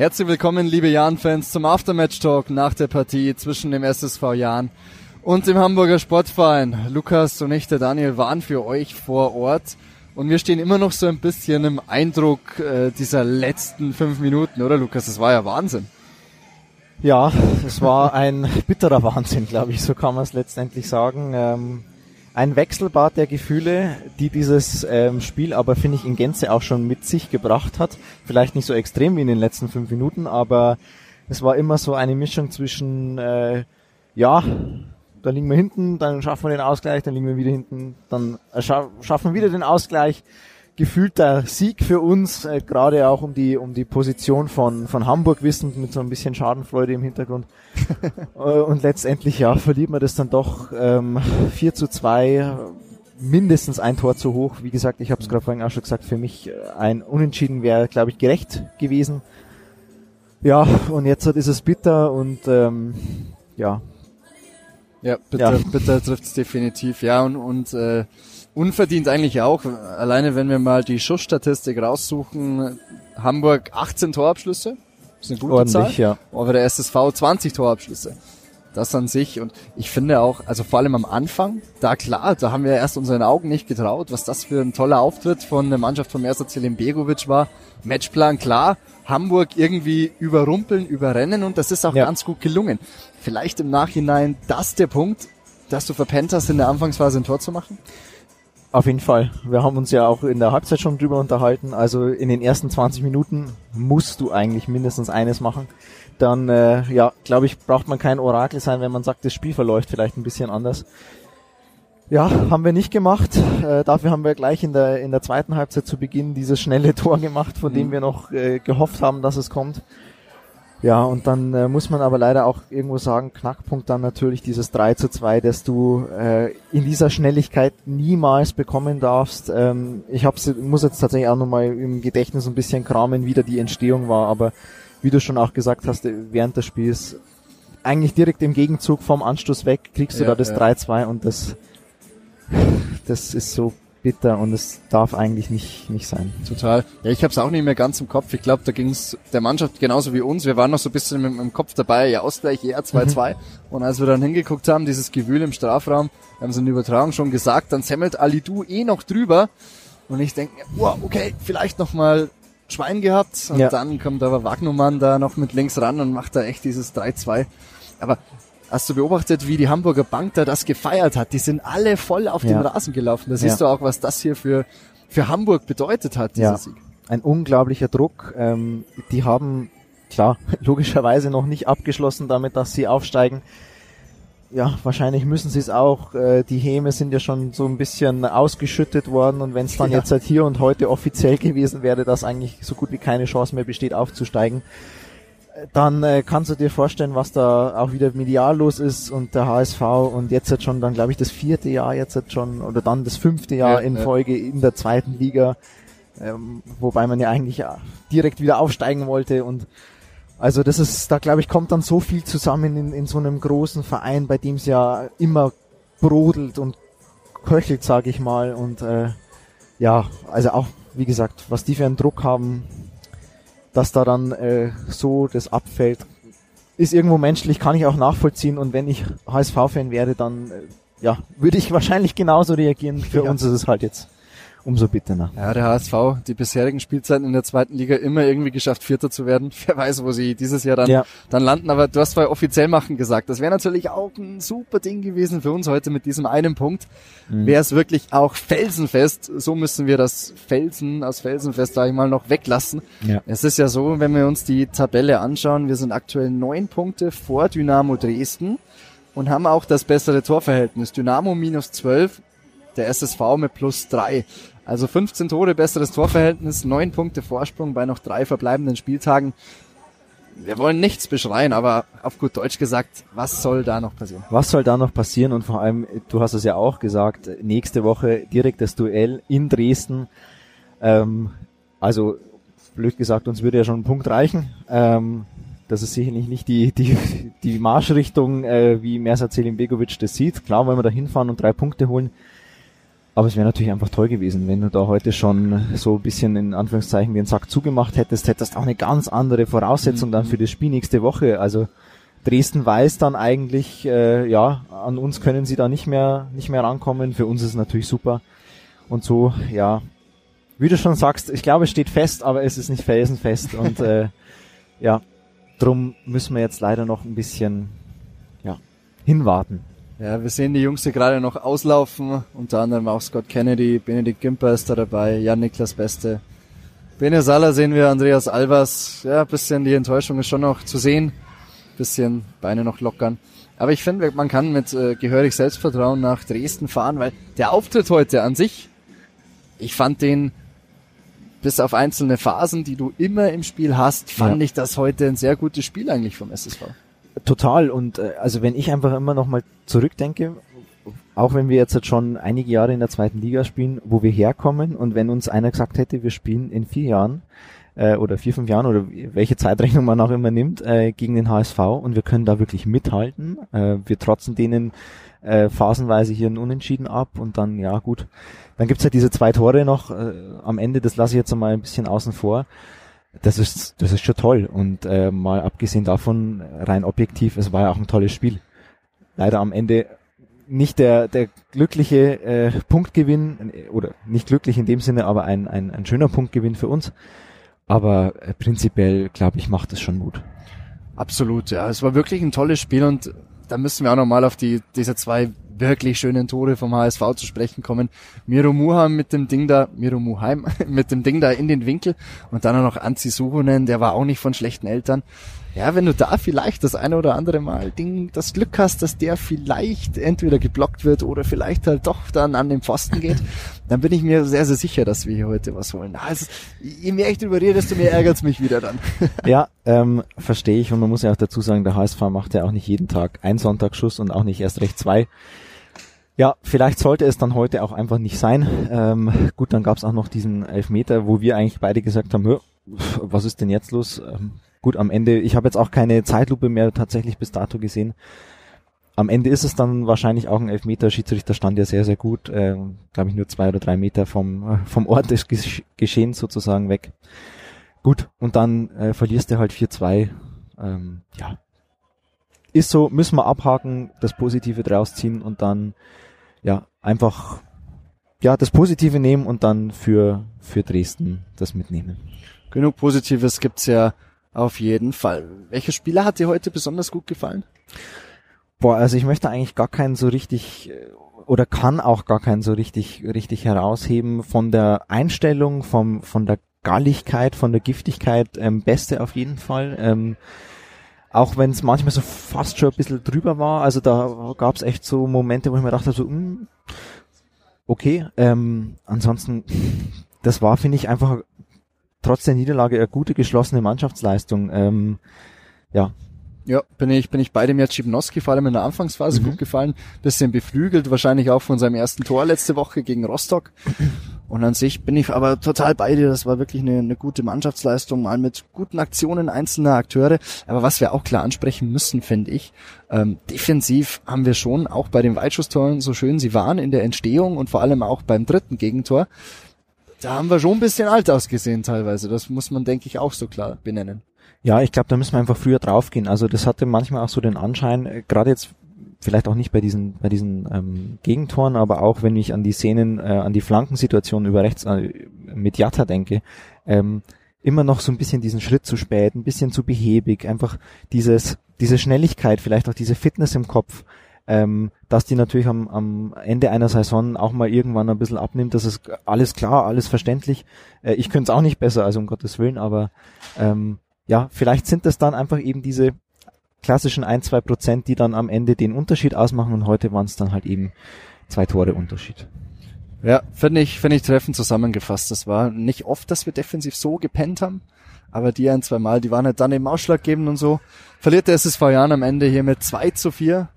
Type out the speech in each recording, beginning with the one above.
Herzlich willkommen, liebe Jan-Fans, zum Aftermatch-Talk nach der Partie zwischen dem SSV Jan und dem Hamburger Sportverein. Lukas und ich, der Daniel, waren für euch vor Ort und wir stehen immer noch so ein bisschen im Eindruck äh, dieser letzten fünf Minuten, oder Lukas? Das war ja Wahnsinn. Ja, es war ein bitterer Wahnsinn, glaube ich, so kann man es letztendlich sagen. Ähm, ein Wechselbad der Gefühle, die dieses ähm, Spiel aber, finde ich, in Gänze auch schon mit sich gebracht hat. Vielleicht nicht so extrem wie in den letzten fünf Minuten, aber es war immer so eine Mischung zwischen, äh, ja, da liegen wir hinten, dann schaffen wir den Ausgleich, dann liegen wir wieder hinten, dann scha schaffen wir wieder den Ausgleich gefühlter Sieg für uns, äh, gerade auch um die, um die Position von, von Hamburg wissend, mit so ein bisschen Schadenfreude im Hintergrund. äh, und letztendlich, ja, verliert man das dann doch ähm, 4 zu 2, mindestens ein Tor zu hoch. Wie gesagt, ich habe es gerade vorhin auch schon gesagt, für mich äh, ein Unentschieden wäre, glaube ich, gerecht gewesen. Ja, und jetzt ist es bitter und ähm, ja. Ja, bitter, ja. bitter trifft es definitiv, ja, und, und äh, unverdient eigentlich auch. Alleine wenn wir mal die Schussstatistik raussuchen, Hamburg 18 Torabschlüsse. Das ist eine gute Ordentlich, Zahl. Ja. Aber der SSV 20 Torabschlüsse. Das an sich. Und ich finde auch, also vor allem am Anfang, da klar, da haben wir erst unseren Augen nicht getraut, was das für ein toller Auftritt von der Mannschaft von Mersa Begovic war. Matchplan klar, Hamburg irgendwie überrumpeln, überrennen und das ist auch ja. ganz gut gelungen. Vielleicht im Nachhinein das der Punkt, dass du verpennt hast, in der Anfangsphase ein Tor zu machen? Auf jeden Fall. Wir haben uns ja auch in der Halbzeit schon drüber unterhalten. Also in den ersten 20 Minuten musst du eigentlich mindestens eines machen. Dann, äh, ja, glaube ich, braucht man kein Orakel sein, wenn man sagt, das Spiel verläuft vielleicht ein bisschen anders. Ja, haben wir nicht gemacht. Äh, dafür haben wir gleich in der, in der zweiten Halbzeit zu Beginn dieses schnelle Tor gemacht, von mhm. dem wir noch äh, gehofft haben, dass es kommt. Ja, und dann äh, muss man aber leider auch irgendwo sagen, Knackpunkt dann natürlich dieses 3 zu 2, das du äh, in dieser Schnelligkeit niemals bekommen darfst. Ähm, ich hab's, muss jetzt tatsächlich auch nochmal im Gedächtnis ein bisschen kramen, wie da die Entstehung war, aber wie du schon auch gesagt hast, während des Spiels, eigentlich direkt im Gegenzug vom Anstoß weg, kriegst du ja, da das ja. 3-2 und das, das ist so bitter und es darf eigentlich nicht, nicht sein. Total. Ja, ich habe es auch nicht mehr ganz im Kopf. Ich glaube, da ging es der Mannschaft genauso wie uns. Wir waren noch so ein bisschen im, im Kopf dabei, ja, Ausgleich, eher 2-2. Mhm. Und als wir dann hingeguckt haben, dieses Gewühl im Strafraum, wir haben es in der Übertragung schon gesagt, dann semmelt Alidu eh noch drüber. Und ich denke, wow, okay, vielleicht noch mal Schwein gehabt. Und ja. dann kommt aber Wagnumann da noch mit links ran und macht da echt dieses 3-2. Aber Hast du beobachtet, wie die Hamburger Bank da das gefeiert hat? Die sind alle voll auf ja. dem Rasen gelaufen. Da siehst ja. du auch, was das hier für, für Hamburg bedeutet hat, dieser ja. Sieg. Ein unglaublicher Druck. Ähm, die haben, klar, logischerweise noch nicht abgeschlossen damit, dass sie aufsteigen. Ja, wahrscheinlich müssen sie es auch. Äh, die Häme sind ja schon so ein bisschen ausgeschüttet worden und wenn es dann ja. jetzt seit hier und heute offiziell gewesen wäre, dass eigentlich so gut wie keine Chance mehr besteht, aufzusteigen, dann äh, kannst du dir vorstellen, was da auch wieder medial los ist und der HSV und jetzt hat schon dann, glaube ich, das vierte Jahr jetzt hat schon oder dann das fünfte Jahr ja, in Folge in der zweiten Liga, ähm, wobei man ja eigentlich ja direkt wieder aufsteigen wollte und also das ist, da glaube ich, kommt dann so viel zusammen in, in so einem großen Verein, bei dem es ja immer brodelt und köchelt, sage ich mal und äh, ja, also auch wie gesagt, was die für einen Druck haben, dass da dann äh, so das abfällt, ist irgendwo menschlich, kann ich auch nachvollziehen. Und wenn ich HSV-Fan wäre, dann äh, ja, würde ich wahrscheinlich genauso reagieren. Für ja. uns ist es halt jetzt umso bitterer. Ja, der HSV, die bisherigen Spielzeiten in der zweiten Liga immer irgendwie geschafft, Vierter zu werden. Wer weiß, wo sie dieses Jahr dann, ja. dann landen. Aber du hast vorher offiziell machen gesagt. Das wäre natürlich auch ein super Ding gewesen für uns heute mit diesem einen Punkt. Mhm. Wäre es wirklich auch felsenfest. So müssen wir das Felsen aus Felsenfest, sag ich mal, noch weglassen. Ja. Es ist ja so, wenn wir uns die Tabelle anschauen, wir sind aktuell neun Punkte vor Dynamo Dresden und haben auch das bessere Torverhältnis. Dynamo minus zwölf, der SSV mit plus drei. Also 15 Tore, besseres Torverhältnis, neun Punkte Vorsprung bei noch drei verbleibenden Spieltagen. Wir wollen nichts beschreien, aber auf gut Deutsch gesagt, was soll da noch passieren? Was soll da noch passieren? Und vor allem, du hast es ja auch gesagt, nächste Woche direkt das Duell in Dresden. Ähm, also, blöd gesagt, uns würde ja schon ein Punkt reichen. Ähm, das ist sicherlich nicht die, die, die Marschrichtung, äh, wie Mersa Begovic das sieht. Klar wollen wir da hinfahren und drei Punkte holen. Aber es wäre natürlich einfach toll gewesen, wenn du da heute schon so ein bisschen in Anführungszeichen den Sack zugemacht hättest, hättest auch eine ganz andere Voraussetzung dann für das Spiel nächste Woche. Also Dresden weiß dann eigentlich, äh, ja, an uns können sie da nicht mehr, nicht mehr rankommen. Für uns ist es natürlich super. Und so, ja, wie du schon sagst, ich glaube, es steht fest, aber es ist nicht felsenfest. Und äh, ja, drum müssen wir jetzt leider noch ein bisschen ja, hinwarten. Ja, wir sehen die Jungs hier gerade noch auslaufen, unter anderem auch Scott Kennedy, Benedikt Gimper ist da dabei, Jan Niklas Beste. Bene Sala sehen wir, Andreas Albers, ja, bisschen die Enttäuschung ist schon noch zu sehen, bisschen Beine noch lockern. Aber ich finde, man kann mit äh, gehörig Selbstvertrauen nach Dresden fahren, weil der Auftritt heute an sich, ich fand den bis auf einzelne Phasen, die du immer im Spiel hast, fand ja. ich das heute ein sehr gutes Spiel eigentlich vom SSV. Total. Und äh, also wenn ich einfach immer noch mal zurückdenke, auch wenn wir jetzt schon einige Jahre in der zweiten Liga spielen, wo wir herkommen und wenn uns einer gesagt hätte, wir spielen in vier Jahren äh, oder vier, fünf Jahren oder welche Zeitrechnung man auch immer nimmt, äh, gegen den HSV und wir können da wirklich mithalten, äh, wir trotzen denen äh, phasenweise hier ein Unentschieden ab und dann, ja gut, dann gibt's halt diese zwei Tore noch äh, am Ende, das lasse ich jetzt einmal ein bisschen außen vor das ist, das ist schon toll. Und äh, mal abgesehen davon, rein objektiv, es war ja auch ein tolles Spiel. Leider am Ende nicht der, der glückliche äh, Punktgewinn, oder nicht glücklich in dem Sinne, aber ein, ein, ein schöner Punktgewinn für uns. Aber äh, prinzipiell, glaube ich, macht es schon Mut. Absolut, ja. Es war wirklich ein tolles Spiel und da müssen wir auch nochmal auf die, diese zwei wirklich schönen Tore vom HSV zu sprechen kommen. Miro Muham mit dem Ding da, Miro Muheim mit dem Ding da in den Winkel und dann auch noch Anzi Suhonen, der war auch nicht von schlechten Eltern. Ja, wenn du da vielleicht das eine oder andere Mal Ding, das Glück hast, dass der vielleicht entweder geblockt wird oder vielleicht halt doch dann an den Pfosten geht, dann bin ich mir sehr, sehr sicher, dass wir hier heute was holen. Also, je mehr ich drüber rede, desto mehr ärgert's mich wieder dann. Ja, ähm, verstehe ich und man muss ja auch dazu sagen, der HSV macht ja auch nicht jeden Tag einen Sonntagsschuss und auch nicht erst recht zwei. Ja, vielleicht sollte es dann heute auch einfach nicht sein. Ähm, gut, dann gab es auch noch diesen Elfmeter, wo wir eigentlich beide gesagt haben, was ist denn jetzt los? Ähm, gut, am Ende, ich habe jetzt auch keine Zeitlupe mehr tatsächlich bis dato gesehen. Am Ende ist es dann wahrscheinlich auch ein Elfmeter. Schiedsrichter stand ja sehr, sehr gut, äh, glaube ich nur zwei oder drei Meter vom, vom Ort des Geschehens sozusagen weg. Gut, und dann äh, verlierst du halt 4-2. Ähm, ja, ist so, müssen wir abhaken, das Positive draus ziehen und dann ja, einfach ja, das Positive nehmen und dann für, für Dresden das mitnehmen. Genug Positives gibt's ja auf jeden Fall. Welcher Spieler hat dir heute besonders gut gefallen? Boah, also ich möchte eigentlich gar keinen so richtig oder kann auch gar keinen so richtig richtig herausheben von der Einstellung, vom von der Galligkeit, von der Giftigkeit. Ähm, Beste auf jeden Fall. Ähm, auch wenn es manchmal so fast schon ein bisschen drüber war. Also da gab es echt so Momente, wo ich mir dachte, so, mh, hm, okay. Ähm, ansonsten, das war, finde ich, einfach trotz der Niederlage eine gute, geschlossene Mannschaftsleistung. Ähm, ja, ja, bin ich, bin ich bei dem jetzt Schibnowski vor allem in der Anfangsphase mhm. gut gefallen. Bisschen beflügelt, wahrscheinlich auch von seinem ersten Tor letzte Woche gegen Rostock. Und an sich bin ich aber total bei dir. Das war wirklich eine, eine gute Mannschaftsleistung, mal mit guten Aktionen einzelner Akteure. Aber was wir auch klar ansprechen müssen, finde ich, ähm, defensiv haben wir schon auch bei den Weitschusstoren, so schön sie waren in der Entstehung und vor allem auch beim dritten Gegentor, da haben wir schon ein bisschen alt ausgesehen teilweise. Das muss man, denke ich, auch so klar benennen. Ja, ich glaube, da müssen wir einfach früher draufgehen. Also das hatte manchmal auch so den Anschein, äh, gerade jetzt vielleicht auch nicht bei diesen bei diesen ähm, Gegentoren, aber auch wenn ich an die Szenen, äh, an die Flankensituation über rechts äh, mit Jatta denke, ähm, immer noch so ein bisschen diesen Schritt zu spät, ein bisschen zu behäbig, einfach dieses diese Schnelligkeit, vielleicht auch diese Fitness im Kopf, ähm, dass die natürlich am, am Ende einer Saison auch mal irgendwann ein bisschen abnimmt. Das ist alles klar, alles verständlich. Äh, ich könnte es auch nicht besser, also um Gottes Willen, aber ähm, ja, vielleicht sind das dann einfach eben diese klassischen ein, zwei Prozent, die dann am Ende den Unterschied ausmachen und heute waren es dann halt eben zwei Tore Unterschied. Ja, finde ich, finde ich treffend zusammengefasst. Das war nicht oft, dass wir defensiv so gepennt haben, aber die ein, zwei Mal, die waren halt dann eben ausschlaggebend und so. Verliert der SSV Jan am Ende hier mit 2 zu 4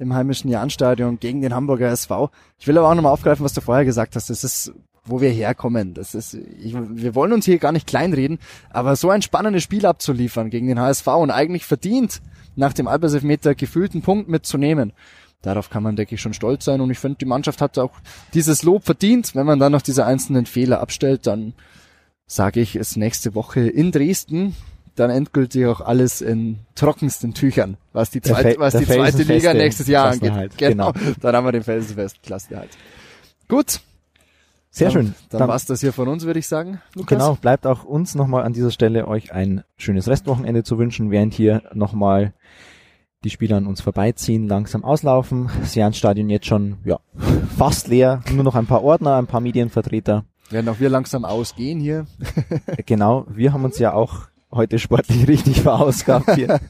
im heimischen Jahnstadion gegen den Hamburger SV. Ich will aber auch nochmal aufgreifen, was du vorher gesagt hast. Das ist, wo wir herkommen. Das ist, ich, wir wollen uns hier gar nicht kleinreden, aber so ein spannendes Spiel abzuliefern gegen den HSV und eigentlich verdient nach dem Alberselfmeter gefühlten Punkt mitzunehmen. darauf kann man, denke ich, schon stolz sein. Und ich finde, die Mannschaft hat auch dieses Lob verdient. Wenn man dann noch diese einzelnen Fehler abstellt, dann sage ich, ist nächste Woche in Dresden dann endgültig auch alles in trockensten Tüchern, was die zweite, was die zweite Liga nächstes Jahr angeht. Genau. genau. Dann haben wir den Felsenfest Klassenerhalt. Gut. Sehr dann, schön. Dann, dann war's das hier von uns, würde ich sagen. Lukas. Genau. Bleibt auch uns nochmal an dieser Stelle euch ein schönes Restwochenende zu wünschen, während hier nochmal die Spieler an uns vorbeiziehen, langsam auslaufen. Stadion jetzt schon, ja, fast leer. Nur noch ein paar Ordner, ein paar Medienvertreter. Werden auch wir langsam ausgehen hier. genau. Wir haben uns ja auch heute sportlich richtig verausgabt hier.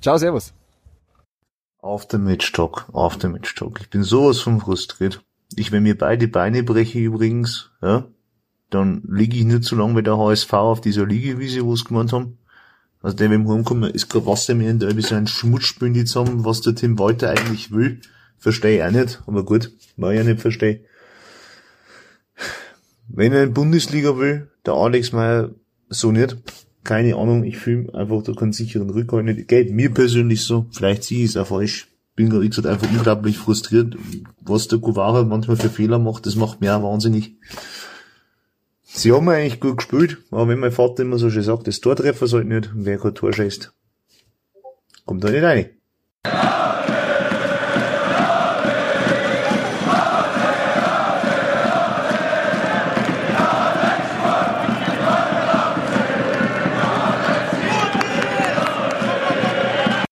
Ciao, servus. Auf der Matchtalk, auf der Matchtalk. Ich bin sowas von frustriert. Ich, wenn mir beide Beine breche übrigens, ja, dann liege ich nicht so lange wie der HSV auf dieser Liegewiese, wo es gemeint haben. Also der, wenn heimkommen, ist gerade Wasser mehr in der so ein Schmutzspülen die zusammen, was der Tim Walter eigentlich will. Verstehe ich auch nicht, aber gut, war ja nicht verstehe. Wenn er in Bundesliga will, der Alex Meyer so nicht. Keine Ahnung, ich fühle einfach da keinen sicheren Rückhalt nicht. Geht mir persönlich so, vielleicht sie ist auch falsch. Bin wie gesagt, einfach unglaublich frustriert, was der Kuvara manchmal für Fehler macht, das macht mir auch wahnsinnig. Sie haben eigentlich gut gespielt, aber wenn mein Vater immer so schön sagt, das Tor treffen sollte nicht, wer kein Tor schießt, kommt da nicht rein.